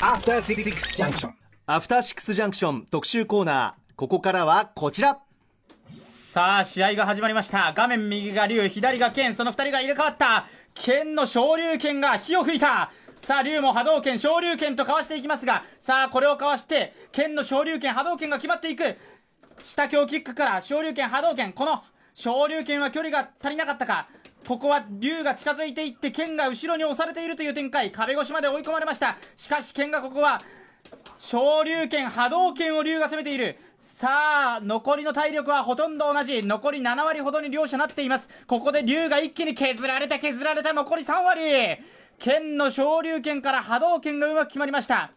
After Six Junction. アフターシックスジャンクション特集コーナーここからはこちら。さあ試合が始まりました。画面右が龍左が剣その2人が入れ替わった。剣の昇竜拳が火を吹いた。さあ龍も波動拳昇竜拳とかわしていきますがさあこれをかわして剣の昇竜拳波動拳が決まっていく。下強キックから昇竜拳波動拳。この昇竜拳は距離が足りなかったか？ここは竜が近づいていって剣が後ろに押されているという展開。壁越しまで追い込まれました。しかし剣がここは昇竜拳波動拳を竜が攻めている。さあ残りの体力はほとんど同じ。残り7割ほどに両者なっています。ここで竜が一気に削られた削られた。残り3割。剣の昇竜拳から波動拳がうまく決まりました。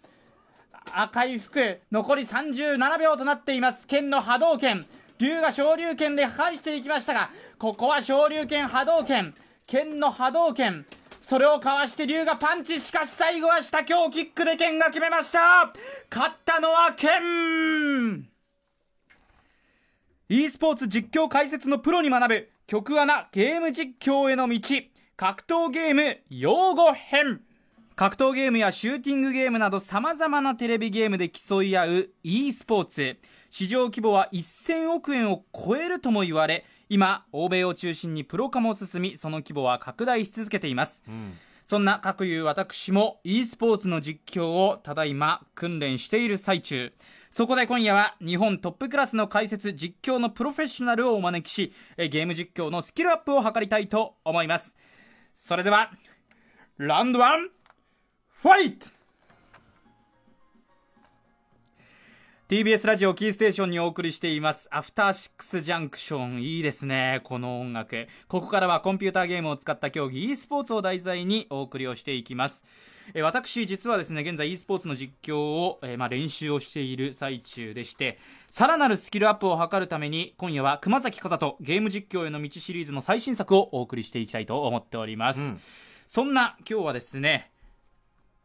赤い服。残り37秒となっています。剣の波動拳。竜が昇竜拳で返していきましたがここは昇竜拳波動拳剣の波動拳。それをかわして竜がパンチ。しかし最後は下強キックで剣が決めました。勝ったのは剣。e スポーツ実況解説のプロに学ぶ曲穴ゲーム実況への道。格闘ゲーム用語編。格闘ゲームやシューティングゲームなど様々なテレビゲームで競い合う e スポーツ。市場規模は1000億円を超えるとも言われ今欧米を中心にプロ化も進みその規模は拡大し続けています、そんな各いう私も e スポーツの実況をただいま訓練している最中。そこで今夜は日本トップクラスの解説実況のプロフェッショナルをお招きしえゲーム実況のスキルアップを図りたいと思います。それではラウンドワンファイト TBS ラジオキーステーションにお送りしています。アフターシックスジャンクション。いいですねこの音楽。ここからはコンピューターゲームを使った競技 e スポーツを題材にお送りをしていきます。え私実はですね現在 e スポーツの実況を、えーまあ、練習をしている最中でしてさらなるスキルアップを図るために今夜は熊崎風とゲーム実況への道シリーズの最新作をお送りしていきたいと思っております、うん。そんな今日はですね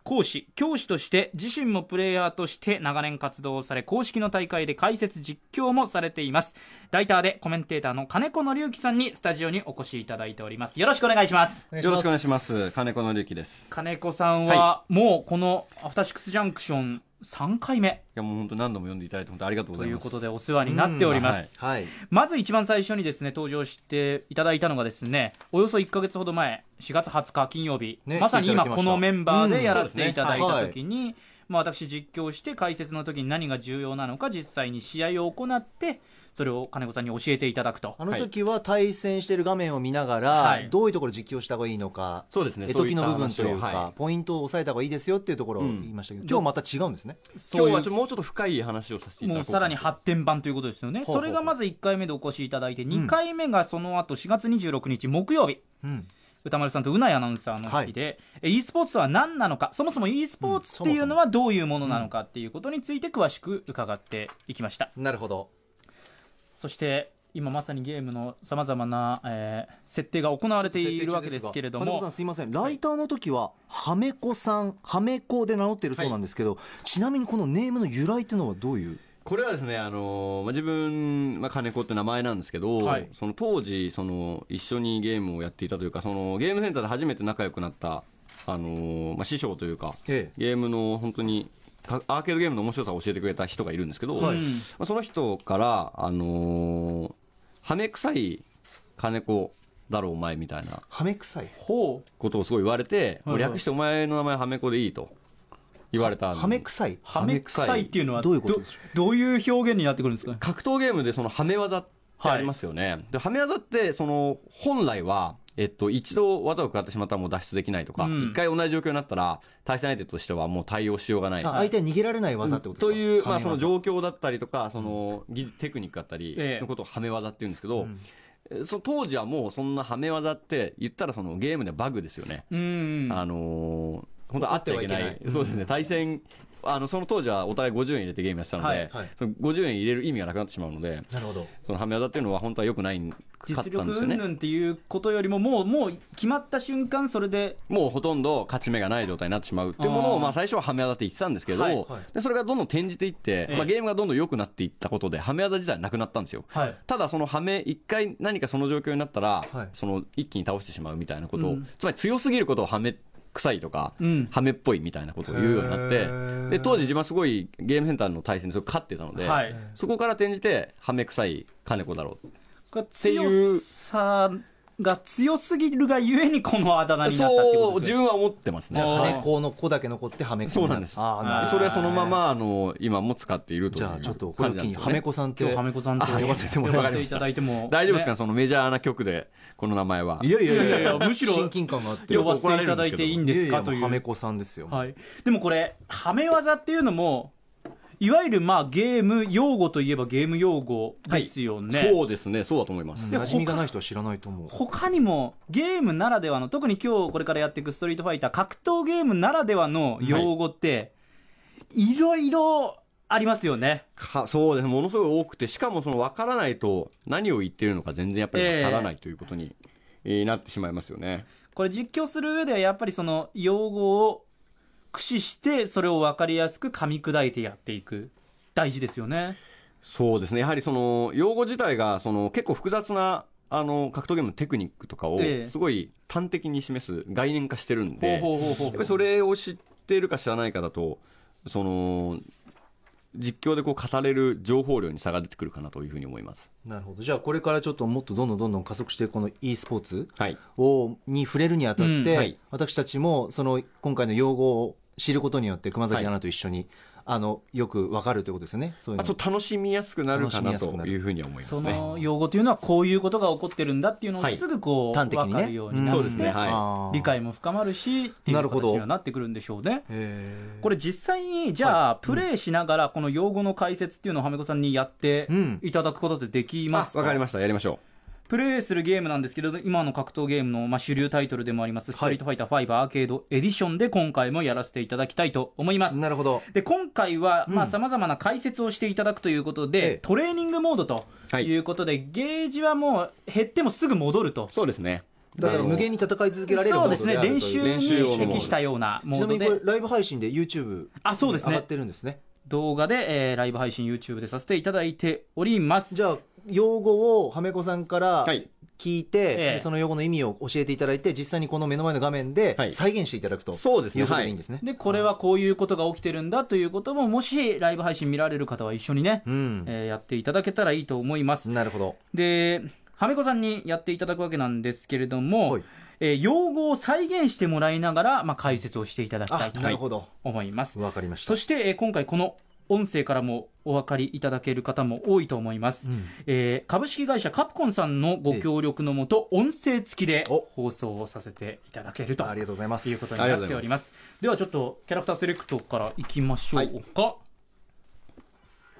講師教師として自身もプレイヤーとして長年活動をされ公式の大会で解説実況もされています。ライターでコメンテーターの金子紀之さんにスタジオにお越しいただいております。よろしくお願いします。よろしくお願いします。金子の之です。金子さんは、もうこのアフターシックスジャンクション3回目。いやもう本当何度も読んでいただいて本当ありがとうごとざいます。いうことでお世話になっております、うんはい。まず一番最初にですね登場していただいたのがですねおよそ1か月ほど前4月20日金曜日、ねまさに今このメンバーでやらせてうんいただいた時に、まあ、私実況して解説の時に何が重要なのか実際に試合を行ってそれを金子さんに教えていただくと。あの時は対戦している画面を見ながら、はい。どういうところ実況した方がいいのかそうですね。絵解きの部分というかはい。ポイントを押さえた方がいいですよっていうところをうん。言いましたけど、今日また違うんですね。今日はちょっともうちょっと深い話をさせていただこうもうさらに発展版ということですよね。ほうほうほそうれがまず1回目でお越しいただいて2回目がその後4月26日木曜日、うん歌丸さんとうないアナウンサーの日で、え e スポーツとは何なのかそもそも e スポーツっていうのはどういうものなのかっていうことについて詳しく伺っていきました。なるほど。そして今まさにゲームのさまざまな、えー設定が行われているわけですけれども。さんすいません。ライターの時ははめこさんはめこで名乗ってるそうなんですけど、ちなみにこのネームの由来っていうのはどういう？これはですね、あのまあ、自分、まあ、金子って名前なんですけど、はい。その当時その一緒にゲームをやっていたというかそのゲームセンターで初めて仲良くなった、あのまあ、師匠というかえゲームの本当にかアーケードゲームの面白さを教えてくれた人がいるんですけど、はい。うんまあ、その人から、あのーはめ臭い金子だろお前みたいなはめ臭いほうことをすごい言われて、はいはい。略してお前の名前はめこでいいと言われたはめ臭いはめ臭いっていうのはどういうことどういう表現になってくるんですかね？格闘ゲームでそのはめ技ってありますよね、ではめ技ってその本来はえっと、一度技を食らってしまったらもう脱出できないとか、一、うん。回同じ状況になったら対戦相手としてはもう対応しようがない。あ相手は逃げられない技ってことですか、という、まあ、その状況だったりとかその技テクニックだったりええのことをはめ技って言うんですけど、ん。えその当時はもうそんなはめ技って言ったらそのゲームでバグですよね、うん。あのー本当あっちゃいけない。起こってはいけない。そうですね。対戦あのその当時はお互い50円入れてゲームやってたので、はいはい。その50円入れる意味がなくなってしまうのでなるほど。そのはめ技っていうのは本当は良くないかった実力んですよね。云々っていうことよりももうもう決まった瞬間それでもうほとんど勝ち目がない状態になってしまうっていうものをまあ最初ははめ技って言ってたんですけど、はいはい。でそれがどんどん転じていって、ええ。まあ、ゲームがどんどん良くなっていったことではめ技自体なくなったんですよ、はい。ただそのはめ一回何かその状況になったら、はい。その一気に倒してしまうみたいなことを、うん。つまり強すぎることをはめ臭いとか、うん。ハメっぽいみたいなことを言うようになってで当時自分はすごいゲームセンターの対戦ですごく勝ってたので、はい。そこから転じてハメ臭い金子だろうこれていう強さが強すぎるがゆえにこのあだ名になったってことですよそう自分は思ってますね。金子の子だけ残ってはめ子そうなんです。ああなるほど。それはそのままあの今も使っているという。じゃあちょっとこれを機にはめ子さんって今日はめこさんとあ呼ばせてもらいました。呼ばせていただいても。大丈夫ですか、ねそのメジャーな曲でこの名前は。いやいやいやいや。いやいやむしろ親近感があって呼ばせていただいていいんですか？という。はめ子さんですよ。はい、でもこれはめ技っていうのもいわゆるまあゲーム用語といえばゲーム用語ですよね、そうですね。そうだと思います、馴染みがない人は知らないと思う。他にもゲームならではの特に今日これからやっていくストリートファイター格闘ゲームならではの用語って、い、ろいろありますよね。かそうです。ねものすごい多くてしかもその分からないと何を言ってるのか全然やっぱり分からないということに、えーなってしまいますよね。これ実況する上ではやっぱりその用語を駆使してそれを分かりやすく噛み砕いてやっていく。大事ですよね。そうですね。やはりその用語自体がその結構複雑なあの格闘ゲームのテクニックとかをええ。すごい端的に示す概念化してるんで、ほうほうほうほうやっぱりそれを知っているか知らないかだとその実況でこう語れる情報量に差が出てくるかなというふうに思います。なるほど。じゃあこれからちょっともっとどんどんどんどん加速してこの e スポーツはい。をに触れるにあたって、うん。はい。私たちもその今回の用語を知ることによって熊崎アナと一緒に、あのよくわかるということですよね。そういうの。あと楽しみやすくなるかな楽しみやすくなる。というふうには思いますね。その用語というのはこういうことが起こってるんだっていうのをはいすぐこう、端的にね。分かるようになって、そうですね。はい。理解も深まるしっていうなるほど。形にはなってくるんでしょうね。これ実際にじゃあ、プレイしながらこの用語の解説っていうのをはめこさんにやってうん。いただくことってできますか、あわかりました。やりましょプレイするゲームなんですけれど今の格闘ゲームのまあ主流タイトルでもあります「ストリートファイター5アーケードエディション」で今回もやらせていただきたいと思います。なるほど。で今回はうん。さまざ、まな解説をしていただくということで、ええトレーニングモードとはい。いうことで、ゲージはもう減ってもすぐ戻ると。う。そうですね。だから無限に戦い続けられるそうですね。練習に適したようなモちなみードで。にこれライブ配信で YouTube あそうですね。上がってるんですね。動画で、えーライブ配信 YouTube でさせていただいております。じゃあ用語をはめこさんからはい。聞いて、ええ。でその用語の意味を教えていただいて実際にこの目の前の画面ではい。再現していただくと、そうですね。いうことでい。いんですね、でこれはこういうことが起きてるんだということももしライブ配信見られる方は一緒にね、うん、えーやっていただけたらいいと思います。なるほど。ではめこさんにやっていただくわけなんですけれども、はい。えー用語を再現してもらいながら、まあ、解説をしていただきたあいと思います、わかりました。そして、えー今回この音声からもお分かりいただける方も多いと思います、うん。えー株式会社カプコンさんのご協力のもと音声付きでお。放送をさせていただけるとありがとうございます。いうことになっております。ではちょっとキャラクターセレクトからいきましょうか、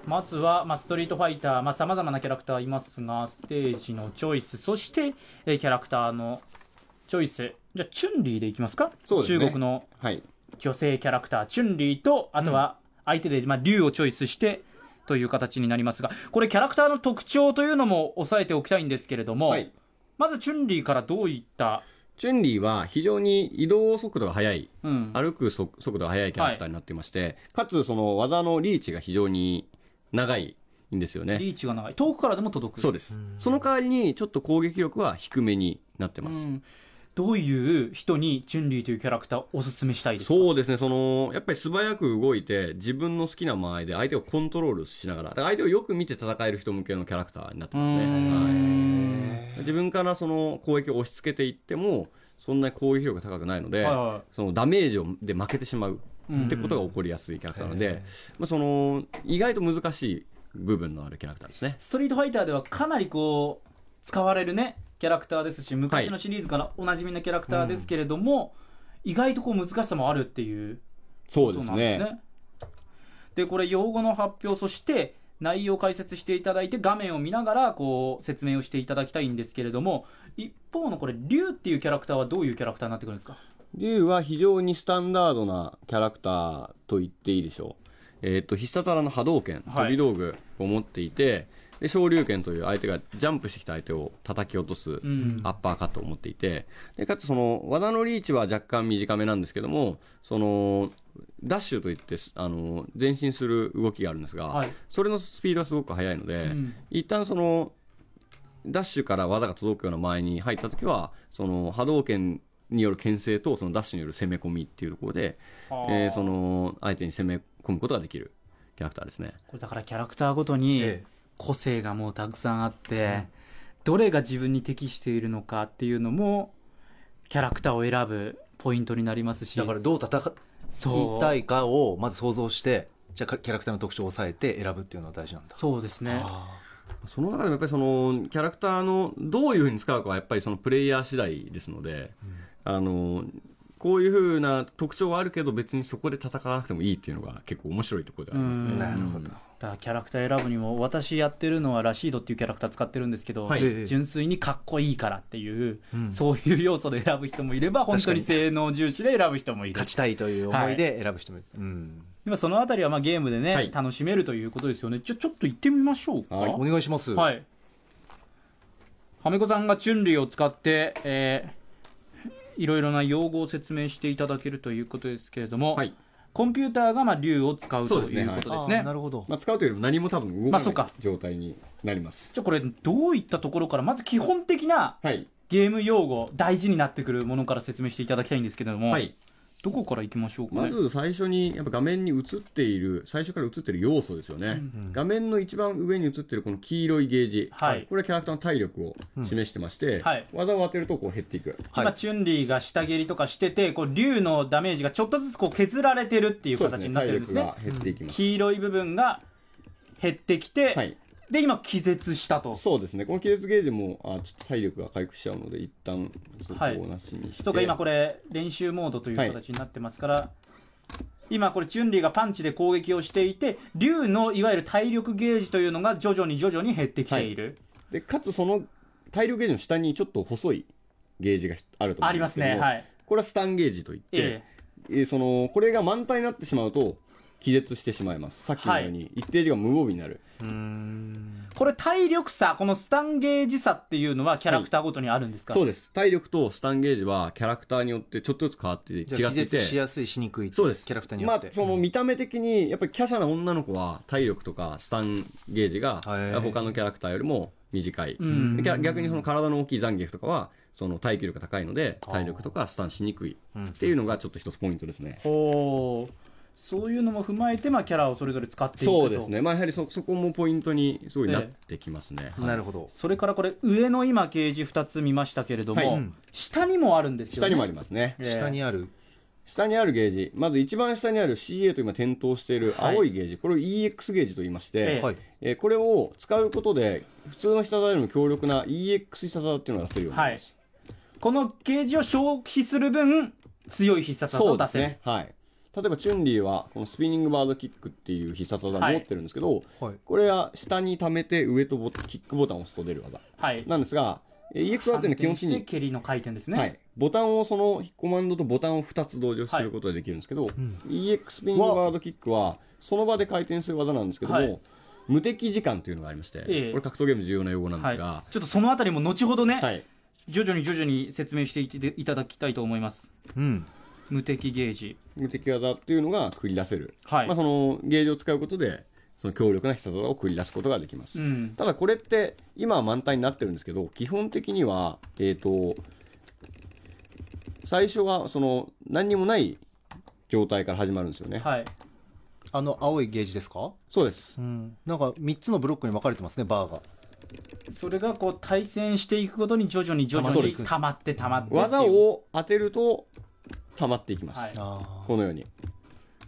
まずは、まあ、ストリートファイターさまざ、まなキャラクターいますがステージのチョイス。そして、えーキャラクターのチョイス。じゃあチュンリーでいきますか。すね。中国のはい。女性キャラクターチュンリーとあとは相手で、まあ、竜をチョイスしてという形になりますがこれキャラクターの特徴というのも押さえておきたいんですけれども、はい。まずチュンリーからどういった、チュンリーは非常に移動速度が速い、うん、歩く速速度が速いキャラクターになっていまして、かつその技のリーチが非常に長いんですよね。リーチが長い遠くからでも届くそうです。その代わりにちょっと攻撃力は低めになってます。うんどういう人にチュンリーというキャラクターをおすすめしたいですか？そうですね、その、やっぱり素早く動いて、自分の好きな間合いで相手をコントロールしながら、だから相手をよく見て戦える人向けのキャラクターになってますうね。はい、自分からその攻撃を押し付けていっても、そんなに攻撃力が高くないので、はいはそのダメージをで負けてしまうってことが起こりやすいキャラクターなので、まあ、その、意外と難しい部分のあるキャラクターですね。ストリートファイターではかなりこう使われるねキャラクターですし昔のシリーズからおなじみのキャラクターですけれども、意外とこう難しさもあるっていうそうですことなんですね。ね。でこれ用語の発表そして内容を解説していただいて画面を見ながらこう説明をしていただきたいんですけれども一方のこれ竜っていうキャラクターはどういうキャラクターになってくるんですか？竜は非常にスタンダードなキャラクターと言っていいでしょう。えっ、と、必殺技の波動拳、はい飛び道具を持っていて、で、昇竜拳という相手がジャンプしてきた相手を叩き落とすん。アッパーカットを持っていて、で、かつその、技のリーチは若干短めなんですけども、その、ダッシュといって、あの、前進する動きがあるんですが、はい。それのスピードがすごく速いので、うん。一旦その、ダッシュから技が届くような前に入った時は、その波動拳による牽制とそのダッシュによる攻め込みっていうところで、はあ。えーその相手に攻め込むことができるキャラクターですね。これだからキャラクターごとにええ個性がもうたくさんあって、どれが自分に適しているのかっていうのもキャラクターを選ぶポイントになりますし。だからどう戦そう。いたいかをまず想像してじゃあキャラクターの特徴を抑えて選ぶっていうのは大事なんだ。そうですね。あその中でもやっぱりそのキャラクターのどういうふうに使うかはやっぱりそのプレイヤー次第ですので、あのこういうふうな特徴はあるけど別にそこで戦わなくてもいいっていうのが結構面白いところでありますね。うん。なるほど。だからキャラクター選ぶにも私やってるのはラシードっていうキャラクター使ってるんですけど、はい。ええ純粋にかっこいいからっていう、うん。そういう要素で選ぶ人もいれば本当に性能重視で選ぶ人もいる。勝ちたいという思いで選ぶ人もいる、うん。でもそのあたりはまあゲームでね、はい。楽しめるということですよね。じゃあちょっと行ってみましょうか。はいお願いします、はい。はめこさんがチュンリーを使って、えーいろいろな用語を説明していただけるということですけれども、はいコンピューターがまあ竜を使うということですあね。ーなるほど、まあ、使うというよりも何も多分動かなまあそうかい状態になります。じゃあこれどういったところからまず基本的なはい、ゲーム用語大事になってくるものから説明していただきたいんですけれども、はい、どこからいきましょうかね。まず最初にやっぱ画面に映っている最初から映っている要素ですよね、画面の一番上に映っているこの黄色いゲージ、はい。これはキャラクターの体力を示してまして、はい。技を当てるとこう減っていく。今、はいチュンリーが下蹴りとかしててこう竜のダメージがちょっとずつこう削られてるっていう形になって体るんですね。力が減っていきます、黄色い部分が減ってきて、はいで今気絶したと。そうですね。この気絶ゲージもあちょっと体力が回復しちゃうので一旦そこはい。をなしにして、そうか今これ練習モードという形になってますから、今これチュンリーがパンチで攻撃をしていて竜のいわゆる体力ゲージというのが徐々に徐々に減ってきてい。る、でかつその体力ゲージの下にちょっと細いゲージがあると思ありますうんですけどもね。はい。これはスタンゲージといって、え。えーそのこれが満タンになってしまうと気絶してしまいます。さっきのように。一定時間無防備になる、これ体力差このスタンゲージ差っていうのはキャラクターごとにあるんですか、そうです。体力とスタンゲージはキャラクターによってちょっとずつ変わって違ってじゃあ気いて。絶しやすいしにくいそうです。キャラクターによって、まあ、その見た目的にやっぱり華奢な女の子は体力とかスタンゲージが他のキャラクターよりも短い、逆逆にその体の大きいザンギエフとかはその耐久力が高いので体力とかスタンしにくいっていうのがちょっと一つポイントですね、ほうそういうのも踏まえて、まあ、キャラをそれぞれ使っていくと。そうですね、まあ、やはりそそこもポイントにすごいなってきますね、はい。なるほど。それからこれ上の今ゲージ2つ見ましたけれども、はい。下にもあるんですよね。下にもありますね、ええ。下にある。下にあるゲージ。まず一番下にある CA と今点灯している青いゲージ、これを EX ゲージと言いまして、ええはい。えーこれを使うことで普通の必殺技よりも強力な EX 必殺技っていうのが出せるようになります、このゲージを消費する分強い必殺技そうですを出せる、ね。はい例えばチュンリーはこのスピニングバードキックっていう必殺技を持ってるんですけど、はい。これは下に溜めて上とボキックボタンを押すと出る技はい。なんですがえー EX 技っていうのは基本的に蹴りの回転ですね、はい、ボタンをそのコマンドとボタンを2つ同時にすることができるんですけど、EX スピニングバードキックはその場で回転する技なんですけども、はい。無敵時間というのがありまして、ええ。これ格闘ゲームで重要な用語なんではいすが、ちょっとそのあたりも後ほどね、はい。徐々に徐々に説明していっていただきたいと思います。うん無敵ゲージ。無敵技っていうのが繰り出せる、はい。まあ、そのゲージを使うことでその強力な必殺技を繰り出すことができます、うん。ただこれって今は満タンになってるんですけど基本的にはえっ、と最初はその何にもない状態から始まるんですよね、はい。あの青いゲージですか？そうです。うん。なんか3つのブロックに分かれてますねバーが。それがこう対戦していくことに徐々に徐々に溜まって溜まってっていう。技を当てると溜まっていきます、はい。このように。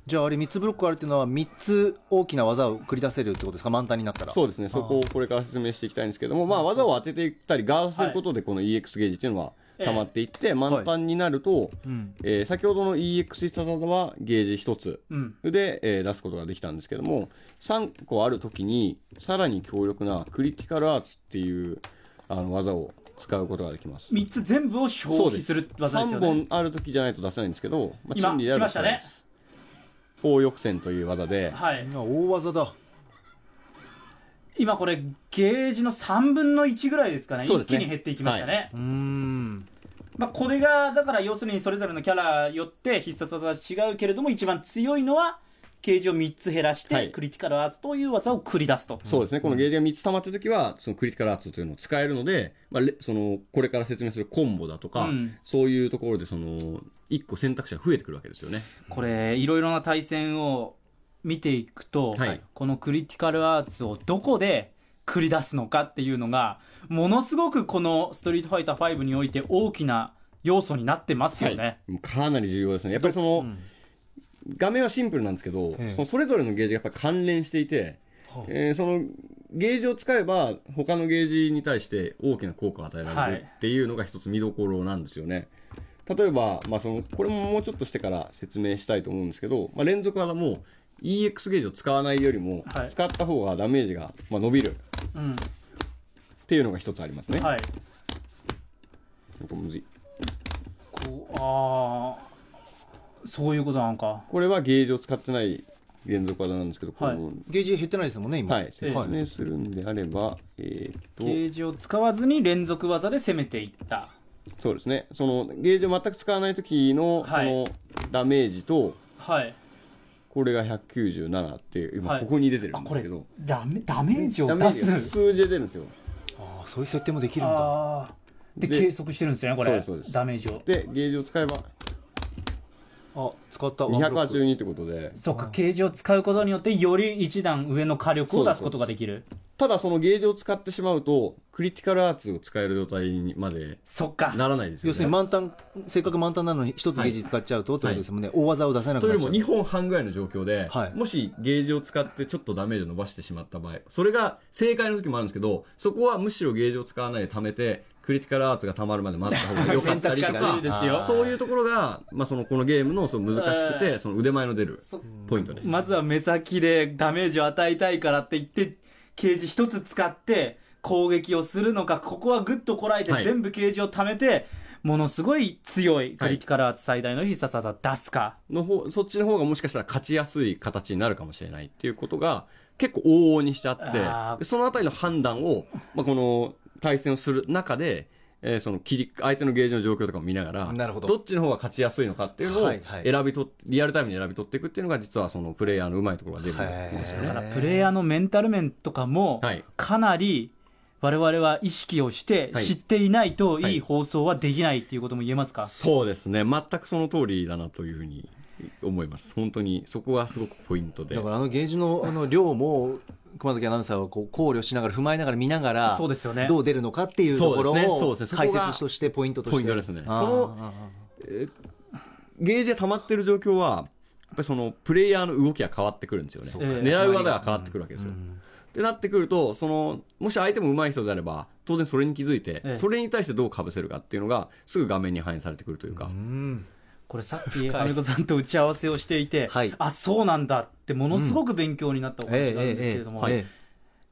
じゃああれ3つブロックあるっていうのは3つ大きな技を繰り出せるってことですか？満タンになったら。そうですね。そこをこれから説明していきたいんですけども、まあ、技を当てていったりガードすることでこの EX ゲージっていうのは溜まっていって、満タンになると、うん。えー先ほどの EX 必殺技はゲージ1つうん。で、えー出すことができたんですけども3個あるときにさらに強力なクリティカルアーツっていうあの技を使うことができます。3つ全部を消費する技ですよ3ね本あるときじゃないと出せないんですけど、まあ、今チンリーであれば来ましたね。出せないです。砲抑戦という技で、はい。今大技だ。今これゲージの3分の1ぐらいですかね。そうですね。一気に減っていきましたね、うーん。まあ、これがだから要するにそれぞれのキャラよって必殺技は違うけれども一番強いのはゲージを3つ減らして、はいクリティカルアーツという技を繰り出すと。そうですね、このゲージが3つ溜まったときは、そのクリティカルアーツというのを使えるので、まあ、レそのこれから説明するコンボだとか、うんそういうところでその1個選択肢が増えてくるわけですよね。これ、いろいろな対戦を見ていくと、はいこのクリティカルアーツをどこで繰り出すのかっていうのが、ものすごくこのストリートファイター5において大きな要素になってますよね。はい、かなり重要ですね。やっぱりその、画面はシンプルなんですけど、ええそのそれぞれのゲージがやっぱり関連していて、えーそのゲージを使えば他のゲージに対して大きな効果を与えられはいるっていうのが一つ見どころなんですよね。例えば、まあ、そのこれももうちょっとしてから説明したいと思うんですけど、まあ、連続技も EX ゲージを使わないよりも、はい使った方がダメージが、まあ、伸びるうん。っていうのが一つありますね。はい。なんかむずいこう、ああ、そういうことなのか。これはゲージを使ってない連続技なんですけど、このはいゲージ減ってないですもんね今はい、説明するんであれば、えーっと、ゲージを使わずに連続技で攻めていった。そうですね、そのゲージを全く使わない時のそはいのダメージと、はい。これが197っていう、今はいここに出てるんですけど、、ダメ、ダメージをダメー出す。数字で出るんですよ。ああそういう設定もできるんだああ。で、で計測してるんですよね、これ。そうですそうですダメージを。で、ゲージを使えばあ使った。ワンブロック。282ってことで、そうか、ゲージを使うことによって、より一段上の火力を出すことができる。ただそのゲージを使ってしまうと、クリティカルアーツを使える状態にまでそっか。ならないですよね。要するに満タンせっかく満タンなのに一つゲージ使っちゃうとってことですもんね、大技を出せなくというよりもなっちゃう2本半ぐらいの状況で、はい。もしゲージを使ってちょっとダメージを伸ばしてしまった場合、それが正解の時もあるんですけど、そこはむしろゲージを使わないで貯めて、クリティカルアーツが溜まるまで待った方が良かったりとか ねそういうところが、まあ、そのこのゲームのその難しくて、その腕前の出るポイントです。まずは目先でダメージを与えたいからって言って、ケージ一つ使って攻撃をするのか、ここはグッとこらえてはい。全部ケージを貯めて、ものすごい強いクリティカルアーツ最大の必殺技出すか。の方そっちの方がもしかしたら勝ちやすい形になるかもしれないっていうことが結構往々にしちゃってそのあたりの判断を、まあ、この対戦をする中で、えーその切り相手のゲージの状況とかを見ながらなるほど。っちの方が勝ちやすいのかっていうのをはいはい。選び取っリアルタイムに選び取っていくっていうのが実はそのプレイヤーのうまいところが出るんですよね。だからプレイヤーのメンタル面とかもはい、かなり我々は意識をしてはい。知っていないとはいいい。放送はできないっていうことも言えますか、そうですね。全くその通りだなというふうに思います。本当にそこがすごくポイントで。だからあのゲージのあの量も熊崎アナウンサーはこう考慮しながら踏まえながら見ながらそうですよね。どう出るのかっていうところを解説としてポイントとして。ポイントですね。そのえーゲージが溜まってる状況は、やっぱりそのプレイヤーの動きが変わってくるんですよね。狙う技が変わってくるわけですよ。ってなってくると、その、もし相手も上手い人であれば、当然それに気づいて、ええ。それに対してどう被せるかっていうのが、すぐ画面に反映されてくるというか、ーうんこれさっき金子さんと打ち合わせをしていて、はい。あそうなんだってものすごく勉強になったお話があるんですけれども、ええええ。え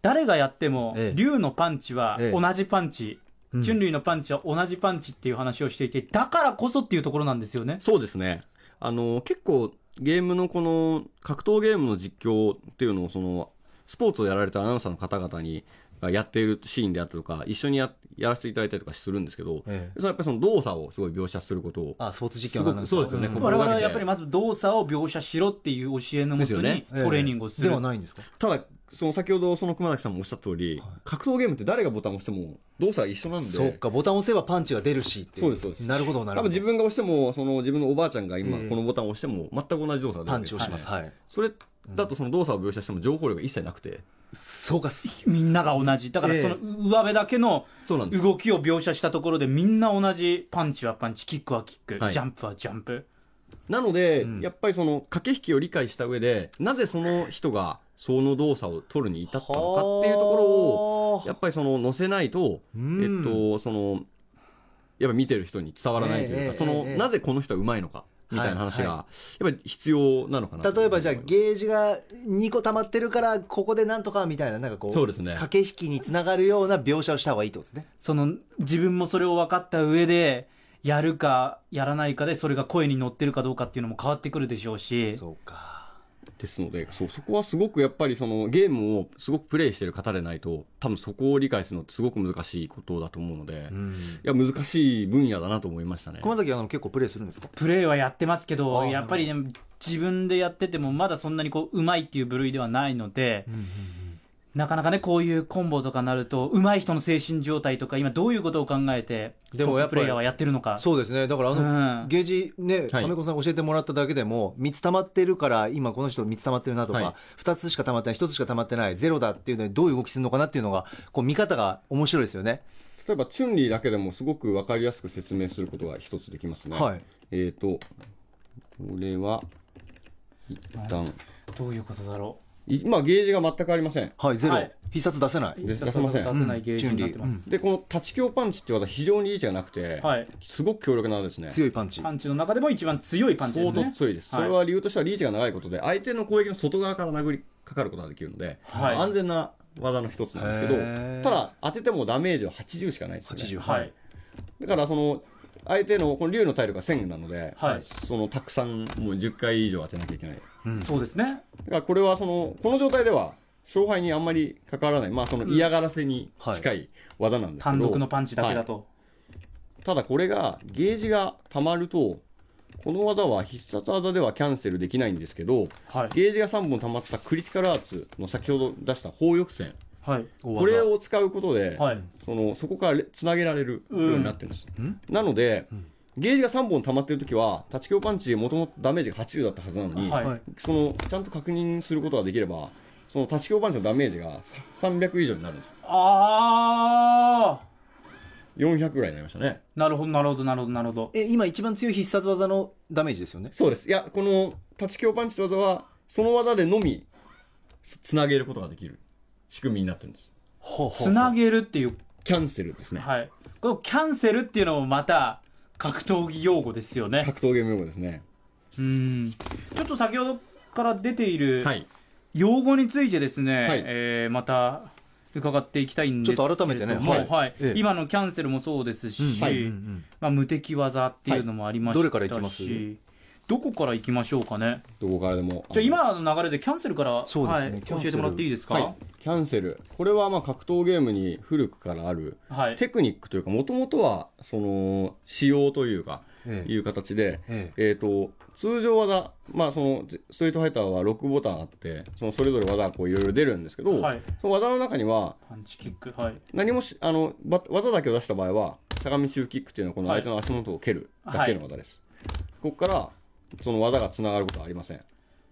誰がやってもええ。竜のパンチはええ。同じパンチ、うん。チュンリーのパンチは同じパンチっていう話をしていてだからこそっていうところなんですよね。そうですね。あの、結構、ゲームのこの、格闘ゲームの実況っていうのを、その、スポーツをやられたアナウンサーの方々に、がやっているシーンであったりとか、一緒にややらせていただいたりとかするんですけど、ええ。それはやっぱりその動作をすごい描写することを、あスポーツ実す況のアナウンサーごくそうですよね。我々はやっぱりまず動作を描写しろっていう教えのもとにトレーニングをする、ではないんですか？ただ、その先ほどその熊崎さんもおっしゃった通り、格闘ゲームって誰がボタンを押しても動作は一緒なんで、そうかボタンを押せばパンチが出るしっていそうですそうです。なるほどなるほど。多分自分が押しても、その自分のおばあちゃんが今ええ。このボタンを押しても全く同じ動作が出るパンチをします。はい。それだとその動作を描写しても情報量が一切なくて、そうかみんなが同じ。だからええ。その上辺だけの。動きを描写したところでみんな同じ。パンチはパンチキックはキック、はい。ジャンプはジャンプなので、ん。やっぱりその駆け引きを理解した上で、なぜその人がその動作を取るに至ったのかっていうところを、やっぱりその載せないと、うん。えっと、その、やっぱ見てる人に伝わらないというか、ええその、ええ。なぜこの人は上手いのか、みたいな話が、はやっぱり必要なのかなと例えばじゃあゲージが2個溜まってるからここでなんとかみたいななんかこうそうですね。駆け引きにつながるような描写をした方がいいってことですね。その自分もそれを分かった上でやるかやらないかでそれが声に乗ってるかどうかっていうのも変わってくるでしょうし。そうか。ですのでそうそこはすごくやっぱりそのゲームをすごくプレイしてる方でないと多分そこを理解するのってすごく難しいことだと思うので、いや難しい分野だなと思いましたね。熊崎は結構プレイするんですか？プレイはやってますけどやっぱりね自分でやっててもまだそんなにこううまいっていう部類ではないので、なかなかねこういうコンボとかなると上手い人の精神状態とか今どういうことを考えてでもやっぱププレイヤーはやってるのかそうですね。だからあの、うんゲージねはい亀子さん教えてもらっただけでも3つ溜まってるから今この人3つ溜まってるなとか、はい。2つしか溜まってない1つしか溜まってないゼロだっていうのでどういう動きするのかなっていうのがこう見方が面白いですよね。例えばチュンリーだけでもすごく分かりやすく説明することが一つできますね。はい。えっ、とこれは一旦。どういうことだろ今ゲージが全くありません。はいゼロ、はい。必殺出せない、う出せません。出せないゲージになってます、うんでこの立ち強パンチって技非常にリーチがなくて、はい。すごく強力なんですね。強いパンチ。パンチの中でも一番強いパンチで相すね。当強いです、はい。それは理由としてはリーチが長いことで相手の攻撃の外側から殴りかかることができるので、はい。安全な技の一つなんですけどただ当ててもダメージは80しかないですよね。80はい。だからその相手のこの竜の体力が1000なので、はい。そのたくさんもう10回以上当てなきゃいけないだそうですね。からこれはそのこの状態では勝敗にあんまり関わらない、まあ、その嫌がらせに近い技なんですけど、単独のパンチだけだと、ただこれがゲージが溜まるとこの技は必殺技ではキャンセルできないんですけどはい。ゲージが3本溜まったクリティカルアーツの先ほど出した砲抑戦はい。これを使うことで、はい。そのそこからつなげられるようになってるんです、なので、ゲージが3本溜まってる時は立ち強パンチもともとダメージが80だったはずなのに、はい。はいそのちゃんと確認することができればその立ち強パンチのダメージがさ300以上になるんです。ああ400ぐらいになりましたね。なるほどなるほどなるほどなるほど。え今一番強い必殺技のダメージですよね？そうです。いやこの立ち強パンチって技はその技でのみつつなげることができる仕組みになってるんです。つなげるっていう。キャンセルですね。はい。このキャンセルっていうのもまた格闘技用語ですよね。格闘ゲーム用語ですね。うん。ちょっと先ほどから出ているはい。用語についてですね、はい。えーまた伺っていきたいんですけれども。ちょっと改めてね。ははい。いはい。ええ。今のキャンセルもそうですし、はいうんうんまあ、無敵技っていうのもありましたし、はい。どれからいきます？どこからいきましょうかね。どこからでも。じゃあ今の流れでキャンセルから、そうですね。はい、教えてもらっていいですか？はい、キャンセル。これはまあ格闘ゲームに古くからあるはい。テクニックというかもともとはその仕様というかええ。いう形で、ええ。ー、と通常技、まあ、そのストリートファイターは6ボタンあってそのそれぞれ技がこういろいろ出るんですけど、はい。その技の中にはパンチキック。はい。何もしあのば技だけを出した場合はしゃがみ中キックっていうのはこのはい相手の足元を蹴るだけの技です、ここからその技がつながることはありません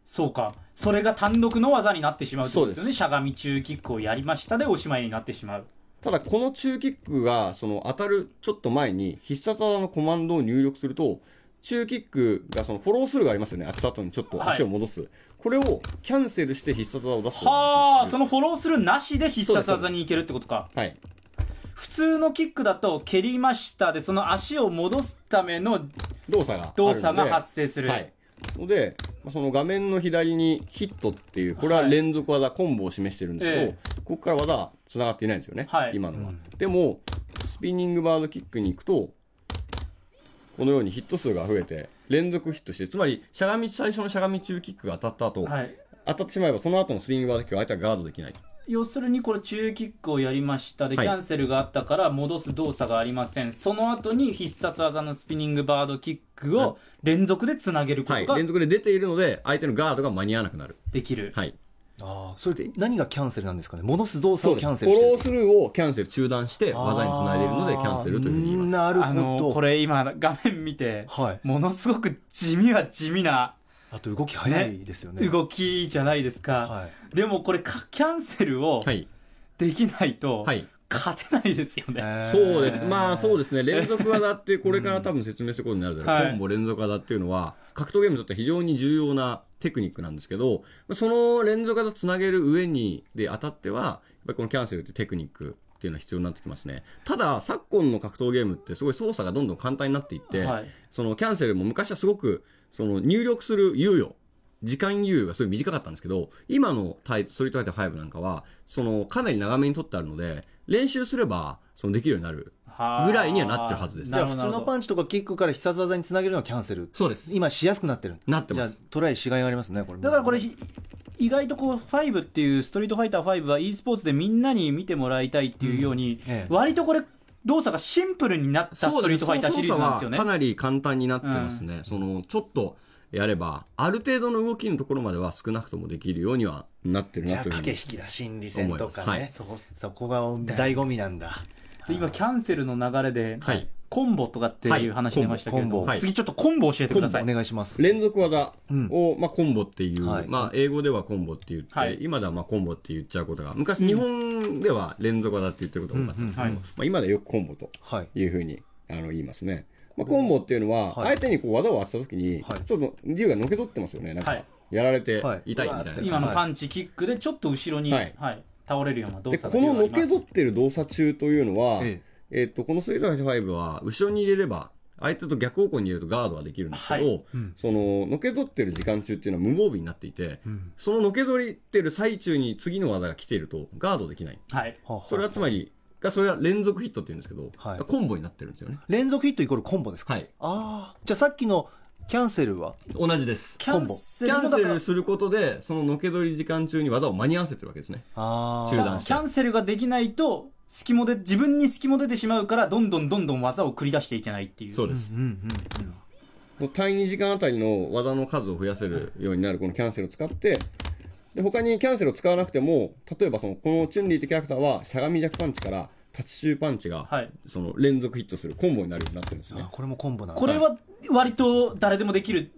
そうか。それが単独の技になってしまうってことですよね。しゃがみ中キックをやりましたでおしまいになってしまう。ただこの中キックがその当たるちょっと前に必殺技のコマンドを入力すると中キックがそのフォロースルーがありますよね。当てた後にちょっと足を戻す、これをキャンセルして必殺技を出す。はあそののフォローするなしで必殺技に行けるってことか。はい普通のキックだと蹴りましたでその足を戻すための動作が動作が発生する、はいのでまあその画面の左にヒットっていうこれは連続技、コンボを示してるんですけど、ええ。ここから技はつながっていないんですよね、はい。今のは、でもスピニングバードキックに行くとこのようにヒット数が増えて連続ヒットしてつまりしゃがみ最初のしゃがみ中キックが当たった後、はい。当たってしまえばその後のスピニングバードキックは相手はガードできないと要するにこれ中キックをやりました。で、はい。キャンセルがあったから戻す動作がありません。その後に必殺技のスピニングバードキックを連続でつなげるこはい、とが連続で出ているので相手のガードが間に合わなくなる、できる、はい、ああそれで何がキャンセルなんですかね？戻す動作をキャンセル。してるフォロースルーをキャンセル中断して技につないでいるのでキャンセルという。ふうに言いますなるほどこれ今画面見て、はい。ものすごく地味は地味なあと動き早いですよね。動きじゃないですか、はい。でもこれかキャンセルをはい。できないとはい。勝てないですよね、そうです。まあそうですね。連続技ってこれから多分説明することになるだろう。はい。コンボ連続技っていうのは格闘ゲームにとっては非常に重要なテクニックなんですけど、その連続技つなげる上にで当たっては、やっぱりこのキャンセルってテクニックっていうのは必要になってきますね。ただ昨今の格闘ゲームってすごい操作がどんどん簡単になっていって、はいそのキャンセルも昔はすごくその入力する猶予時間猶予がすごい短かったんですけど、今のタイストリートファイター5なんかは、その、かなり長めに取ってあるので、練習すれば、その、できるようになるぐらいにはなってるはずです。じゃあ普通のパンチとかキックから必殺技につなげるのはキャンセル。そうです。今しやすくなってる。なってます。じゃあトライしがいがありますねこれ。だからこれ意外とこう5っていうストリートファイター5は e スポーツでみんなに見てもらいたいっていうように、うん。ええ。割とこれ動作がシンプルになったストリートファイターシリーズなんですよね。操作はかなり簡単になってますね。その、ちょっとやれば、ある程度の動きのところまでは少なくともできるようにはなってるじゃあなというふうに駆け引きだ。心理戦とかね、思い。そこが醍醐味なんだで今キャンセルの流れで、はい。コンボとかっていう話出ましたけれども、コンボはい次ちょっとコンボ教えてください。お願いします。連続技を、まあ、コンボっていう、はい。まあ、英語ではコンボって言って、はい。今ではまあコンボって言っちゃうことが昔、日本では連続技って言ってることが多かったんですけど、うん。うん。まあ、今ではよくコンボとはいいうふうにあの言いますね、まあ、コンボっていうのは、はい。相手にこう技を当てた時に、はい。ちょっと竜がのけぞってますよね。なんか、はい。やられてはい。痛いみたいな、はい今のパンチキックでちょっと後ろに、ははいい倒れるような動で作こののけぞっってる動作中というのは、ええ。っとこのストリートファイター5は後ろに入れれば相手と逆方向に入れるとガードはできるんですけど、はい。そののけぞってる時間中っていうのは無防備になっていて、そののけぞってる最中に次の技が来ているとガードできない。はい。それはつまりがそれは連続ヒットっていうんですけど、はい。コンボになってるんですよね。連続ヒットイコールコンボですか？はい。ああじゃあさっきのキャンセルは？同じです。キャンセキャンセルすることでそののけぞり時間中に技を間に合わせてるわけですね。あ中断して。キャンセルができないと隙もで自分に隙も出てしまうからどんどんどんどん技を繰り出していけないっていう。そうです、うんうんもう単位時間あたりの技の数を増やせるようになるこのキャンセルを使ってで他にキャンセルを使わなくても例えばそのこのチュンリーってキャラクターはしゃがみジャックパンチから立ち中パンチが、はい。その連続ヒットするコンボになるようになってるんですね。あこれもコンボなんだ。これは割と誰でもできる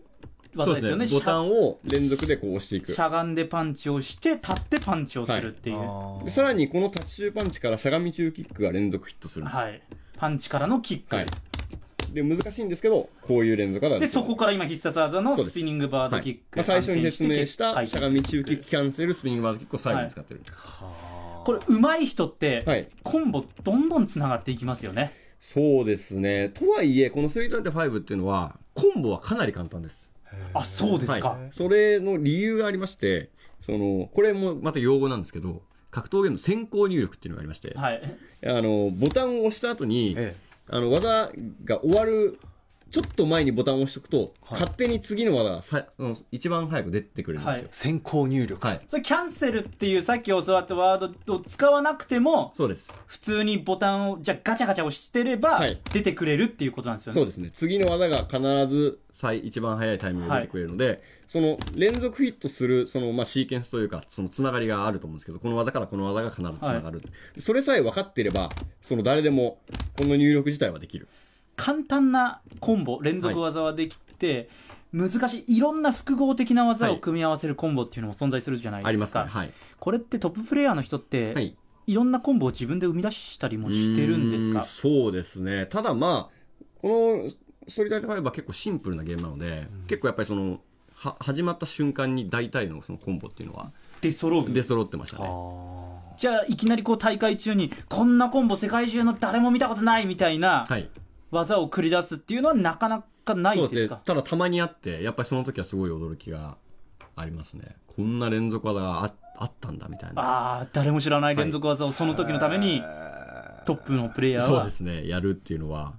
技ですよね。ボタンを連続でこう押していく。しゃがんでパンチをして立ってパンチをするっていう、あーでさらにこの立ち中パンチからしゃがみ中キックが連続ヒットするんです、はい、パンチからのキック、はい。で難しいんですけどこういう連続技がでそこから今必殺技のスピニングバードはいキック、まあ、最初に説明したしゃがみ中キックキャンセルスピニングバードキックを最後に使ってる、これ上手い人って、はい。コンボどんどんつながっていきますよね。そうですね。とはいえこのストリートファイター5っていうのはコンボはかなり簡単です。あそうですか、はい、それの理由がありましてそのこれもまた用語なんですけど格闘ゲームの先行入力っていうのがありまして、はい。あのボタンを押した後に、え。あの技が終わるちょっと前にボタンを押しておくと、勝手に次の技がさあの一番早く出てくれるんですよ。先行入力はい、それキャンセルっていうさっき教わったワードを使わなくてもそうです。普通にボタンをじゃあガチャガチャ押してればはい出てくれるっていうことなんですよね、そうですね。次の技が必ず最一番早いタイミングで出てくれるので、その連続ヒットするそのまあシーケンスというかそのつながりがあると思うんですけど、この技からこの技が必ずつながる。それさえ分かっていれば、その誰でもこの入力自体はできる。簡単なコンボ連続技はできて、難しいいろんな複合的な技を組み合わせるコンボっていうのも存在するじゃないですか。はい。これってトッププレイヤーの人って、はい。い、ろんなコンボを自分で生み出したりもしてるんですうーかそうですね。ただまあ、このストリートファイター5は結構シンプルなゲームなので、結構やっぱりその、は始まった瞬間に大体のそのコンボっていうのは出揃う出揃ってましたね。じゃあいきなりこう大会中にこんなコンボ世界中の誰も見たことないみたいなはい。技を繰り出すっていうのはなかなかないですか？ただたまにあって、やっぱりその時はすごい驚きがありますね。こんな連続技がああったんだみたいな。ああ誰も知らない連続技をその時のためにトップのプレイヤーそうはですね。やるっていうのは。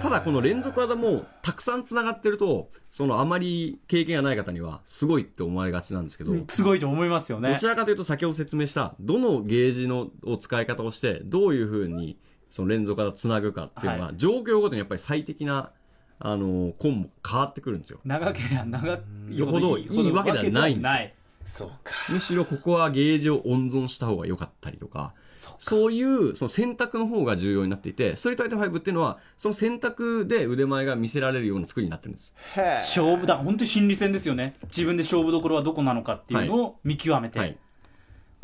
ただこの連続技もたくさん繋がってると、そのあまり経験がない方にはすごいって思われがちなんですけど、すごいと思いますよねどちらかというと先ほど説明したどのゲージのを使い方をしてどういうふうにその連続技をつなぐかっていうのは、は状況ごとにやっぱり最適なあのコンボ変わってくるんですよ。長ければ長いよほどいいわけではないんですよ。そうか。むしろここはゲージを温存した方が良かったりとかそういうその選択の方が重要になっていてストリートファイター5っていうのはその選択で腕前が見せられるような作りになってるんです。勝負だ。本当に心理戦ですよね。自分で勝負どころはどこなのかっていうのを見極めて、はい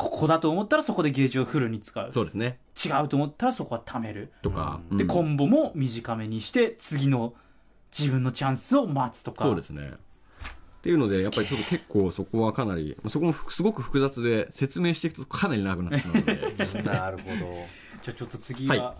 ここだと思ったらそこでゲージをフルに使う。そうですね。違うと思ったらそこは貯める、とか、でうん。コンボも短めにして次の自分のチャンスを待つとか。そうですね。っていうので、やっぱりちょっと結構そこはかなり、まあそこもふすごく複雑で説明していくとかなり長くなってしまうので、なるほど。じゃあちょっと次は、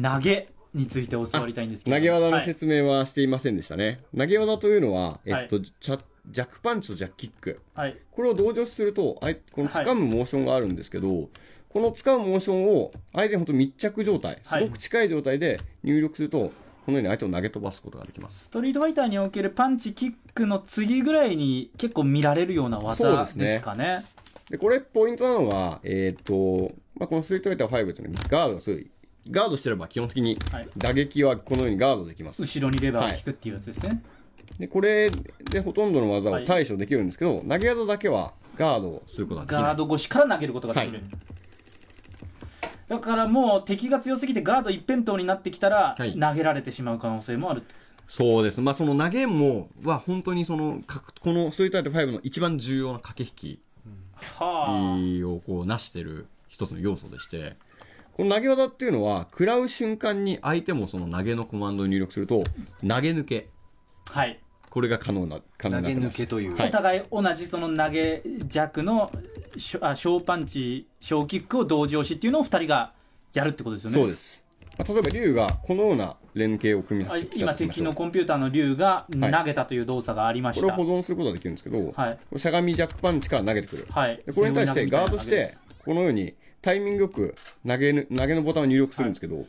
投げについて教わりたいんですけど。投げ技のはい。説明はしていませんでしたね。投げ技というのは、えっと、チャジャックパンチとジャックキック。はい。これを同時するとあいこの掴むモーションがあるんですけど、この掴むモーションを相手に本当密着状態すごく近い状態で入力すると、このように相手を投げ飛ばすことができます。ストリートファイターにおけるパンチキックの次ぐらいに結構見られるような技ですね。ですかね。でこれポイントなのが、えっとまあ、このストリートファイター5というのはガードがすごいガードしてれば基本的にはい。打撃はこのようにガードできます、後ろにレバーを引くっていうやつですね、でこれでほとんどの技はい。を対処できるんですけど、投げ技だけはガードをすることができない。ガード越しから投げることができる、はい。だからもう敵が強すぎてガード一辺倒になってきたら、はい。投げられてしまう可能性もあるってそうです、まあ、その投げもは本当にそのかこのストリートファイター5の一番重要な駆け引きはをこう成してる一つの要素でしてこの投げ技っていうのは食らう瞬間に相手もその投げのコマンドを入力すると投げ抜け。あはい。これが可能な可能投げ抜になってますけという、はい。お互い同じその投げ弱のしょあ小パンチ小キックを同時押しっていうのを2人がやるってことですよね。そうです、まあ、例えば竜がこのような連携を組み合わあせてきた今としましょう敵のコンピューターの竜がはい。投げたという動作がありました、これを保存することができるんですけど、はい。これしゃがみジャックパンチから投げてくる、はい。でこれに対してガードしてこのようにタイミングよく投げ抜けのボタンを入力するんですけど、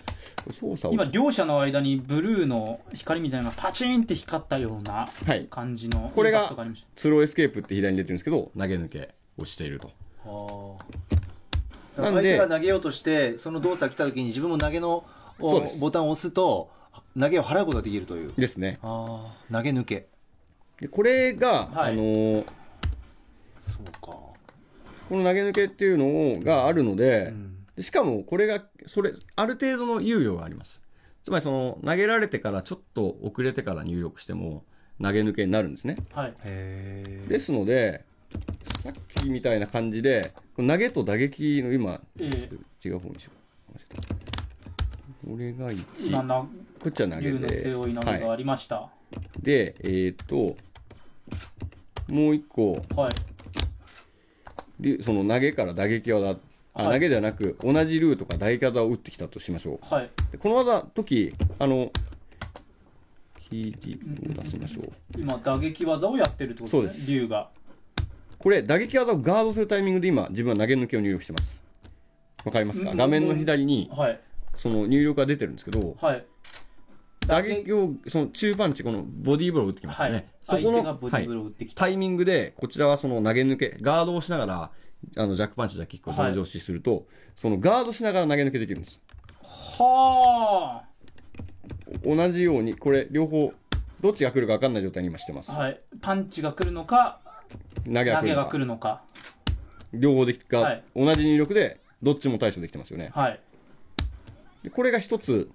操作を。今両者の間にブルーの光みたいなのがパチンって光ったようなはい。感じのこれが throw escape って左に出てるんですけど投げ抜けをしていると。あー。なんで相手が投げようとしてその動作が来た時に自分も投げのボタンを押すと投げを払うことができるという。ですね。投げ抜け。でこれが、はい。あのーそうかこの投げ抜けっていうのがあるので、しかもこれがそれある程度の猶予があります。つまりその投げられてからちょっと遅れてから入力しても投げ抜けになるんですね。たはい。へえですのでさっきみたいな感じで投げと打撃の今え違う方にしよう。これが1今なこっちは投げで背負い投げがはありました。い、でえっ、ともう一個。はい。りその投げから打撃技あ、はい。投げではなく同じルートから打撃技を打ってきたとしましょう。はい。でこの技時あの PD を出しましょう。今打撃技をやってるってことです。ね竜が。これ打撃技をガードするタイミングで今自分は投げ抜けを入力してます。わかりますか？うん。画面の左にはい。その入力が出てるんですけどはい打撃をその中パンチこのボディーブローを打ってきますよね、はい。そこの、はい。タイミングでこちらはその投げ抜けガードをしながらあのジャックパンチジャックキックを同時押しすると、そのガードしながら投げ抜けできるんです。は同じようにこれ両方どっちが来るか分かんない状態に今してます、あはい。パンチが来るのか投げが来るのか。投げが来るのか。両方できが、はい。同じ入力でどっちも対処できてますよね。はい。でこれが一つ、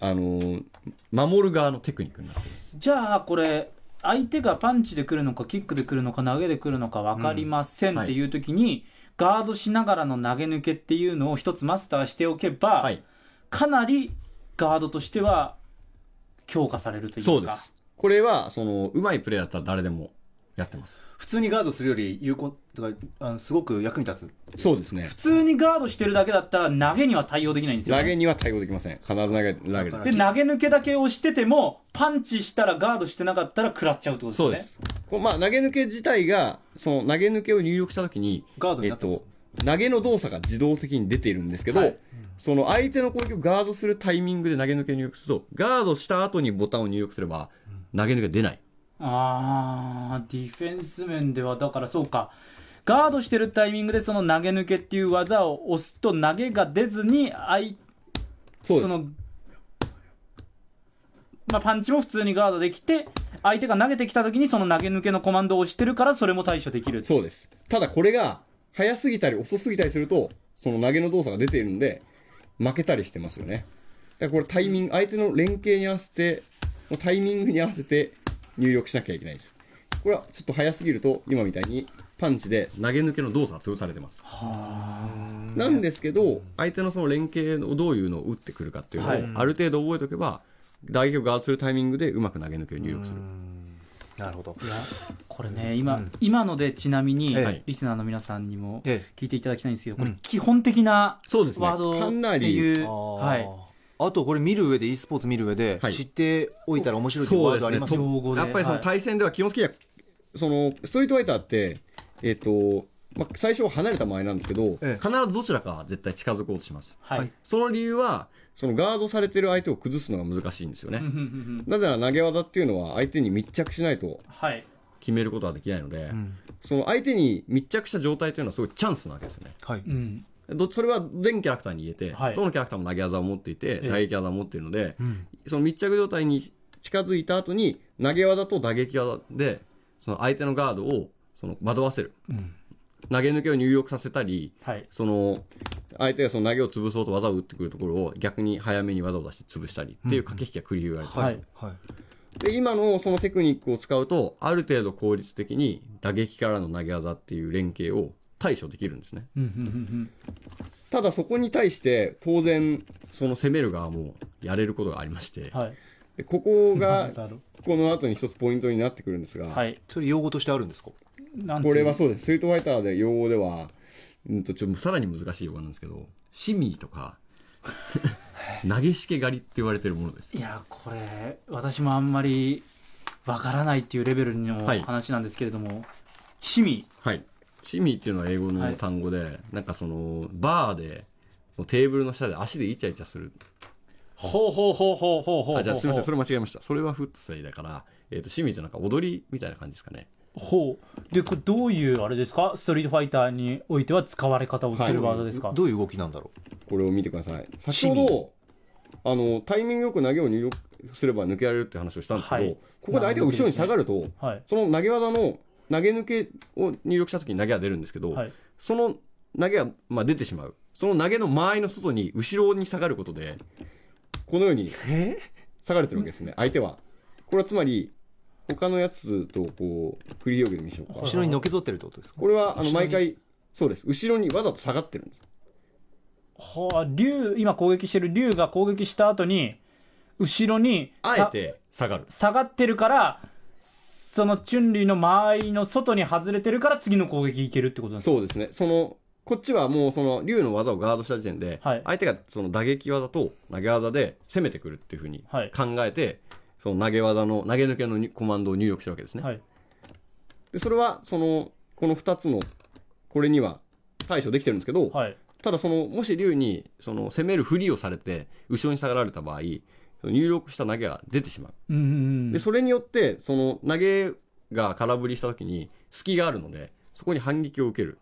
あのー守る側のテクニックになっています。じゃあこれ相手がパンチで来るのかキックで来るのか投げで来るのか分かりませんうんっていう時に、ガードしながらの投げ抜けっていうのを一つマスターしておけば、はい。かなりガードとしては強化されるというか。そうです。これはそのうまいプレーだったら誰でもやってます。普通にガードするより有効とかあのすごく役に立つ。そうですね。普通にガードしてるだけだったら投げには対応できないんですよ、投げには対応できません。必ず投げ投げる。で投げ抜けだけをしててもパンチしたらガードしてなかったら食らっちゃうってことですよね。そうです。こうまあ投げ抜け自体がその投げ抜けを入力したときにガードになってます。えっと、投げの動作が自動的に出ているんですけど、はい。その相手の攻撃をガードするタイミングで投げ抜けを入力するとガードした後にボタンを入力すれば投げ抜け出ないあーディフェンス面ではだからそうか。ガードしてるタイミングでその投げ抜けっていう技を押すと投げが出ずに相そうです。その、まあ、パンチも普通にガードできて相手が投げてきた時にその投げ抜けのコマンドを押してるからそれも対処できる。そうです。ただこれが早すぎたり遅すぎたりするとその投げの動作が出ているので負けたりしてますよね。だからこれタイミング相手の連携に合わせてタイミングに合わせて入力しなきゃいけないです。これはちょっと早すぎると今みたいにパンチで投げ抜けの動作が潰されてます。なんですけど相手のその連携をどういうのを打ってくるかっていうのをはい。ある程度覚えておけば打撃をガードするタイミングでうまく投げ抜けを入力する。なるほど。いやこれね今,、今のでちなみに、ええリスナーの皆さんにもええ。聞いていただきたいんですけど、これ基本的なそうですね。ワードってりいう、はい、あとこれ見る上で e スポーツ見る上ではい。知っておいたら面白いっていうワードあります？そうで。すねやっぱりそのはい。対戦では基本的にはそのストリートファイターって、えっとまあ、最初は離れた間合いなんですけど、ええ。必ずどちらかは絶対近づこうとします。はい、はいその理由はそのガードされてる相手を崩すのが難しいんですよね、なぜなら投げ技っていうのは相手に密着しないとはい。決めることはできないので、ん。その相手に密着した状態というのはすごいチャンスなわけですよね。はい。うんどそれは全キャラクターに言えて、はい。どのキャラクターも投げ技を持っていてええ。打撃技を持っているので、ん。その密着状態に近づいた後に投げ技と打撃技でその相手のガードをその惑わせる、投げ抜けを入力させたりはい。その相手がその投げを潰そうと技を打ってくるところを逆に早めに技を出して潰したりっていう駆け引きが繰り広げられてます、で今のそのテクニックを使うとある程度効率的に打撃からの投げ技っていう連携を対処できるんですね。ただそこに対して当然その攻める側もやれることがありましてうんはい。でここがこの後に一つポイントになってくるんですが、うはい。それ用語としてあるんですか？これはそうです。ストリートファイターで用語では、うん、とちょっとさらに難しい用語なんですけどシミーとか 投げしけ狩りって言われてるものです。いやこれ私もあんまりわからないっていうレベルのはい話なんですけれども、シミはいシミーっていうのは英語の単語で、なんかそのバーでテーブルの下で足でイチャイチャする。ほうほうほうほうほうほうあじゃあすみません。それれ間違えました。それはフットサイだから、えー、とシミーってなんか踊りみたいな感じですかね。ほう。でこれどういうあれですか？ストリートファイターにおいては使われ方をするワードですか、どういう動きなんだろこれを見てください。先ほどあのタイミングよく投げを入力すれば抜けられるって話をしたんですけど、はい。ここで相手が後ろに下がると、はい。その投げ技の投げ抜けを入力した時に投げが出るんですけど、はい。その投げが、まあ、出てしまう。その投げの間合いの外に後ろに下がることでこのように下がれてるわけですね相手は。これはつまり他のやつとこう繰り広げてみましょうか。後ろにのけぞってるってことですか？これはあの毎回そうです。後ろにわざと下がってるんです。はあ竜今攻撃してる竜が攻撃した後に後ろにあえて下がる。さ下がってるからそのチュンリーの間合いの外に外れてるから次の攻撃いけるってことなんですか？そうですね。そのこっちはもうその竜の技をガードした時点で、はい。相手がその打撃技と投げ技で攻めてくるっていうふうにはい。考えて、その投げ技の投げ抜けのにコマンドを入力してるわけですね、はい。でそれはそのこの2つのこれには対処できてるんですけど、はい。ただそのもし竜にその攻めるふりをされて後ろに下がられた場合入力した投げが出てしまう。うんうんうん。でそれによってその投げが空振りした時に隙があるのでそこに反撃を受ける。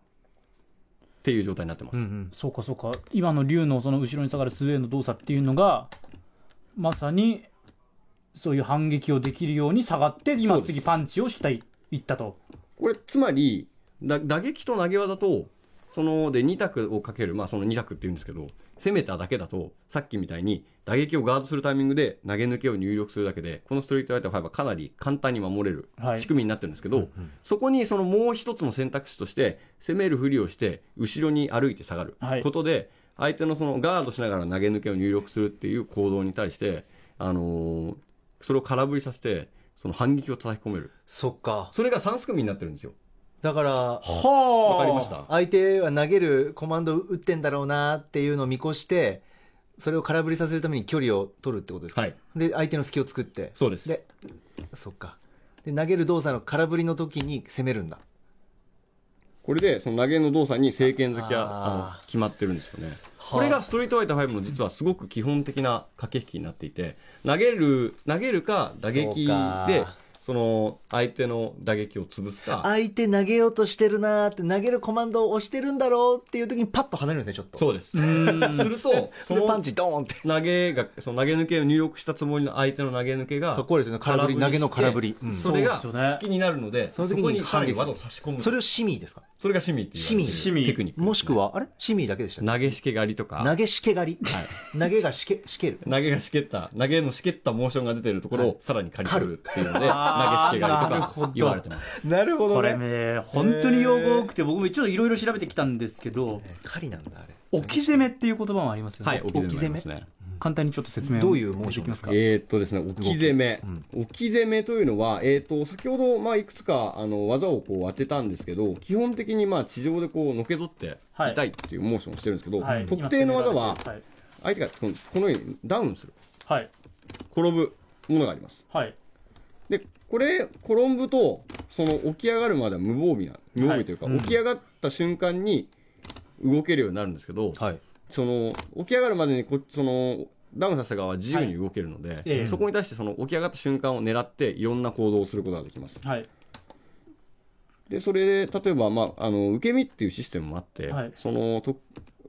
っていう状態になってます、うんうん。そうかそうか。今の竜のその後ろに下がるスウェーの動作っていうのがまさにそういう反撃をできるように下がって今次パンチをしたいいったと。これつまりだ打撃と投げ技とそので2択をかける、まあ、その2択っていうんですけど攻めただけだとさっきみたいに打撃をガードするタイミングで投げ抜けを入力するだけでこのストリートファイター5はかなり簡単に守れるはい。仕組みになってるんですけど、そこにそのもう一つの選択肢として攻めるふりをして後ろに歩いて下がるはい。ことで、相手のそのガードしながら投げ抜けを入力するっていう行動に対して、あのーそれを空振りさせてその反撃を叩き込める。そっか。それが3組になってるんですよ。だからはあ。わかりました。相手は投げるコマンド打ってんだろうなっていうのを見越してそれを空振りさせるために距離を取るってことですか、はい。で相手の隙を作って。そうです。でそっか。で投げる動作の空振りの時に攻めるんだ。これでその投げの動作に正剣付けは決まってるんですよね。あ。これがストリートファイター5の実はすごく基本的な駆け引きになっていて投げる投げるか打撃でその相手の打撃を潰すか。相手投げようとしてるなーって投げるコマンドを押してるんだろうっていう時にパッと離れるんですねちょっと。そうです。すると そのそれパンチドーンって。投げがその投げ抜けを入力したつもりの相手の投げ抜けがかっこいいですよね。空振り投げの空振り。うん。それが好きになるのでその時にこにさらに技を差し込む。それをシミーですか？それがシミっていうシミシミテクニックもしくはあれ？シミーだけでしたっ投げしけ狩りとか。け投げしけ狩り、投げがしけしける。投げがしけった投げのしけったモーションが出てるところをさらに刈り取るっていうので 投げしあーけ狩りとか言われてます。なるほこれね本当に用語多くて僕もちょっといろいろ調べてきたんですけど狩りなんだあれ。置き攻めっていう言葉もありますよね、はい置き攻め。簡単にちょっと説明を。どういうモーションできますか？えーっとですね置き攻め、置き攻めというのは、えーっと先ほど、まあ、いくつかあの技をこう当てたんですけど基本的にまあ地上でこうのけぞってはい。痛いっていうモーションをしてるんですけど、はい。特定の技ははい。相手がこのこのようにダウンする。はい。転ぶものがあります。はい。でこれ転ぶとその起き上がるまでは無防備な無防備というか、起き上がった瞬間に動けるようになるんですけど、はい。その起き上がるまでにこそのダウンさせた側は自由に動けるので、ええ。そこに対してその起き上がった瞬間を狙っていろんな行動をすることができます。はい。でそれで例えば、まあ、あの受け身っていうシステムもあって、はい。そのと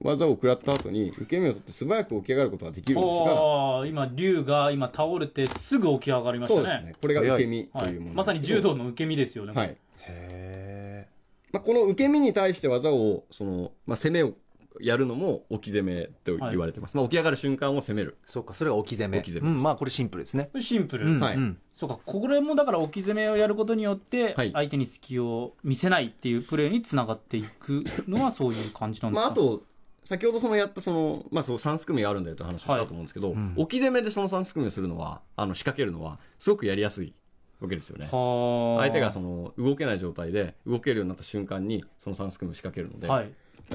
技を食らった後に受け身を取って素早く起き上がることができるんですがああ今竜が今倒れてすぐ起き上がりましたね。そうですね。これが受け身とはいいうもの、まさに柔道の受け身ですよね、はい。へまあ、この受け身に対して技をその、まあ、攻めをやるのも置き攻めと言われてます、まあ、起き上がる瞬間を攻める。そうかそれが置き攻め。置き攻めうん、まあこれシンプルですね。シンプル、うん。はい。うんそうかこれもだから置き攻めをやることによってはい。相手に隙を見せないっていうプレーにつながっていくのはそういう感じなんですか、まあ、あと先ほどそのやったその、まあ、そう3すくみがあるんだよという話をしたと思うんですけど、ん。置き攻めでその3すくみをするのはあの仕掛けるのはすごくやりやすいわけですよね。はあ。相手がその動けない状態で動けるようになった瞬間にその3すくみを仕掛けるので、はい。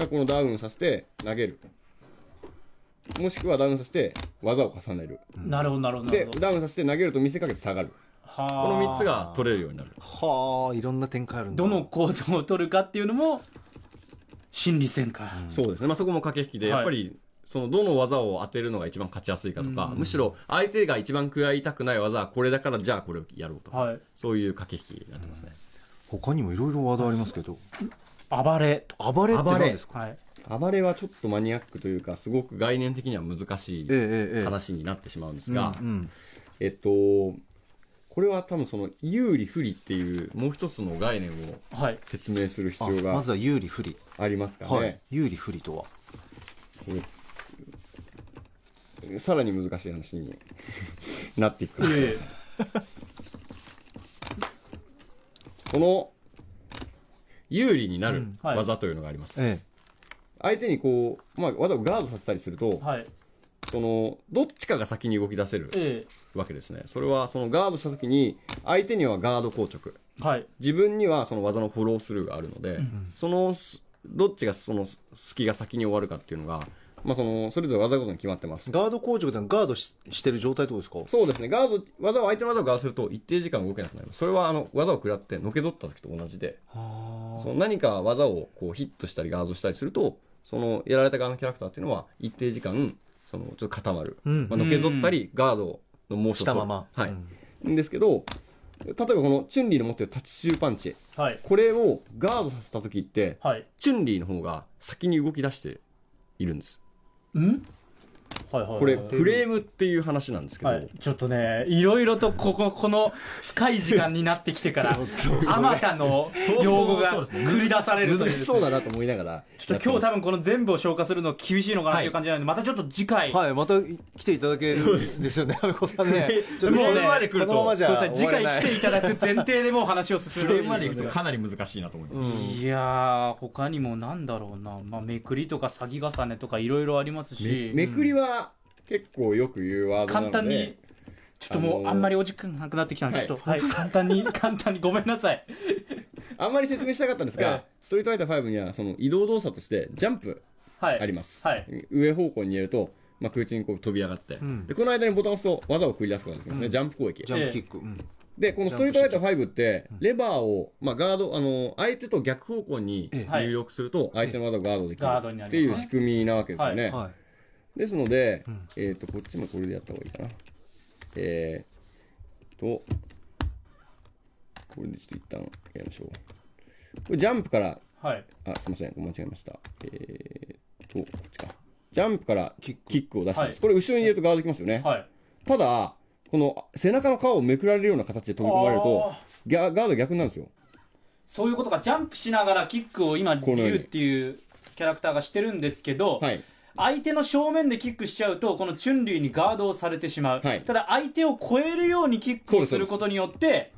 このダウンさせて投げる。もしくはダウンさせて技を重ねる。なるほどなるほどでダウンさせて投げると見せかけて下がる。はあ。この3つが取れるようになる。はあいろんな展開あるんだ。どの行動を取るかっていうのも心理戦か、そうですね、まあ、そこも駆け引きで、はい。やっぱりそのどの技を当てるのが一番勝ちやすいかとか、むしろ相手が一番食らいたくない技はこれだからじゃあこれをやろうとか、はい。そういう駆け引きになってますね、他にもいろいろワードありますけど。暴れと暴れって何ですか？はい。暴れはちょっとマニアックというかすごく概念的には難しいええええええ。話になってしまうんですが、うん。えっとこれは多分その有利不利っていうもう一つの概念をはい。説明する必あ要がまずは有利不利。ありますかね、はい。有利不利とは？これさらに難しい話になっていくかもしれません。この有利になるはい。技というのがあります、え。相手にこう、まあ、技をガードさせたりすると、はいそのどっちかが先に動き出せるえわけですね。それはそのガードした時に相手にはガード硬直。えはい。自分にはその技のフォロースルーがあるので、そのすどっちがその隙が先に終わるかっていうのが、まあ、そのそれぞれ技ごとに決まってます。えガード工場でガードししてる状態ってことですか？そうですね、ガード、技を相手の技をガードすると一定時間動けなくなります。それはあの技を食らってのけぞった時と同じで、はその何か技をこうヒットしたりガードしたりすると、そのやられた側のキャラクターっていうのは一定時間、そのちょっと固まる。うん。まあ、のけぞったり、ガードのモーションしたまま。はい。うん。んですけど、例えばこのチュンリーの持ってるタッチシューパンチ、はい。これをガードさせた時って、はい。チュンリーの方が先に動き出しているんです。ん？はいはいはいこれ、フレームっていう話なんですけど、はい、ちょっとね、いろいろとここ、この深い時間になってきてから、あまたの用語が繰り出されるという。難しそうだなと思いながら。ちょっと今日多分この全部を消化するの厳しいのかなっていう感じなので、またちょっと次回、はいまた来ていただけるんですよね 阿部子さんね。ちょっともうねこのままじゃ次回来ていいただく前提でもう話を進そめる。れまでいくと。かなり難しいなと思います。いやー、他にもなんだろうな、まあ、めくりとか詐欺重ねとかいろいろありますし、めくりは結構よく言うワードなので簡単に、ちょっともあのーうあんまりお時間なくなってきたので、ちょっと、はい、簡単に、簡単にごめんなさい。あんまり説明したかったんですが、ええ。ストリートファイター5にはその移動動作としてジャンプはい。あります、はい。上方向に入れると、まあ、空中にこう飛び上がって、ん。でこの間にボタンを押すと技を繰り出すことができますね、ジャンプ攻撃。ジャンプキック、うん。でこのストリートファイター5ってレバーを、まあ、ガードあの相手と逆方向にええ。入力すると相手の技をガードできるっていう仕組みなわけですよね、はいですので、んえっ、と、こっちもこれでやった方がいいかな。えー、と、これでちょっと一旦やりましょう。これジャンプから、はい。あ、すみません、間違えました。えー、と、こっちか。ジャンプからキックを出してます。はいこれ後ろに入れるとガードできますよね。はい。ただ、この背中の皮をめくられるような形で飛び込まれるとガード逆になるんですよ。そういうことか、ジャンプしながらキックを今、リュウっていうキャラクターがしてるんですけど、はい。相手の正面でキックしちゃうと、このチュンリーにガードをされてしまう。はいただ、相手を超えるようにキックをすることによって、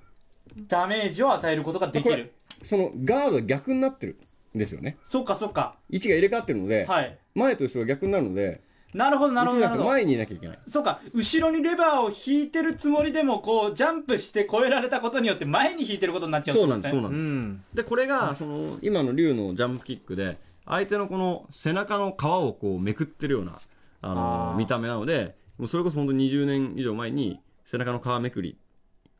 ダメージを与えることができる。そのガードが逆になってるんですよね。そっかそっか。位置が入れ替わってるので、はい。前と後ろが逆になるので、なるほど、なるほど、な前にいなきゃいけない。そうか、後ろにレバーを引いてるつもりでも、こう、ジャンプして超えられたことによって前に引いてることになっちゃうそうなんです、そうね。なんです。うんで、これが、その、今の竜のジャンプキックで、相手のこの背中の皮をこうめくってるような、ああー。の見た目なので、もうそれこそ本当に20年以上前に、背中の皮めくり、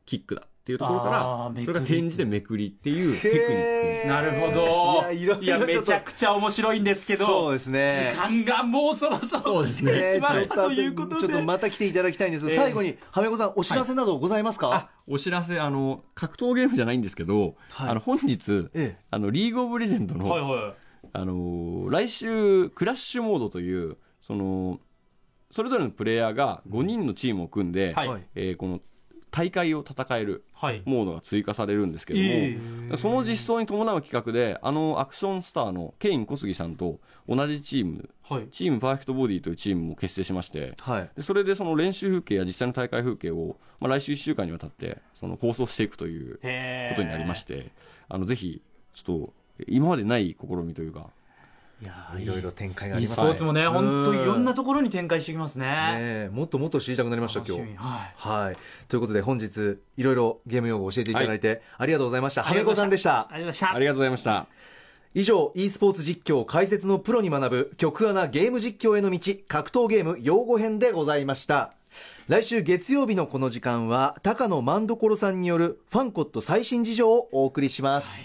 キックだっっていうところからそれが展示でめくりっていうテクニックなるほど。いやいろいろちょっと。めちゃくちゃ面白いんですけどそうですね。時間がもうそろそろそうですね。来てしまちょっとったということで。ちょっとまた来ていただきたいんです。が、ええ最後にはめこさんお知らせなどございますか、あお知らせ。あの格闘ゲームじゃないんですけど、はい。あの本日、ええ。あのリーグオブレジェンドの、はいはいあのー来週クラッシュモードというそのそれぞれのプレイヤーが5人のチームを組んで、はい。はい。えーこの大会を戦えるはい。モードが追加されるんですけども、えその実装に伴う企画であのアクションスターのケイン小杉さんと同じチームはい。チームパーフェクトボディというチームも結成しましてはい。でそれでその練習風景や実際の大会風景を、まあ、来週1週間にわたってその放送していくということになりましてあのぜひちょっと今までない試みというか。いやーいろいろ展開があ e りますね。スポーツもね本当いろんなとところに展開してきますね。ねえもっともっと知りたくなりました今日。はい。はい。ということで本日いろいろゲーム用語を教えていただいて、ありがとうございました。はめありがとうございまこさんでした。ありがとうございました。ありがとうございました。以上 e スポーツ実況解説のプロに学ぶ曲穴ゲーム実況への道格闘ゲーム用語編でございました。来週月曜日のこの時間は高野万所さんによるファンコット最新事情をお送りします、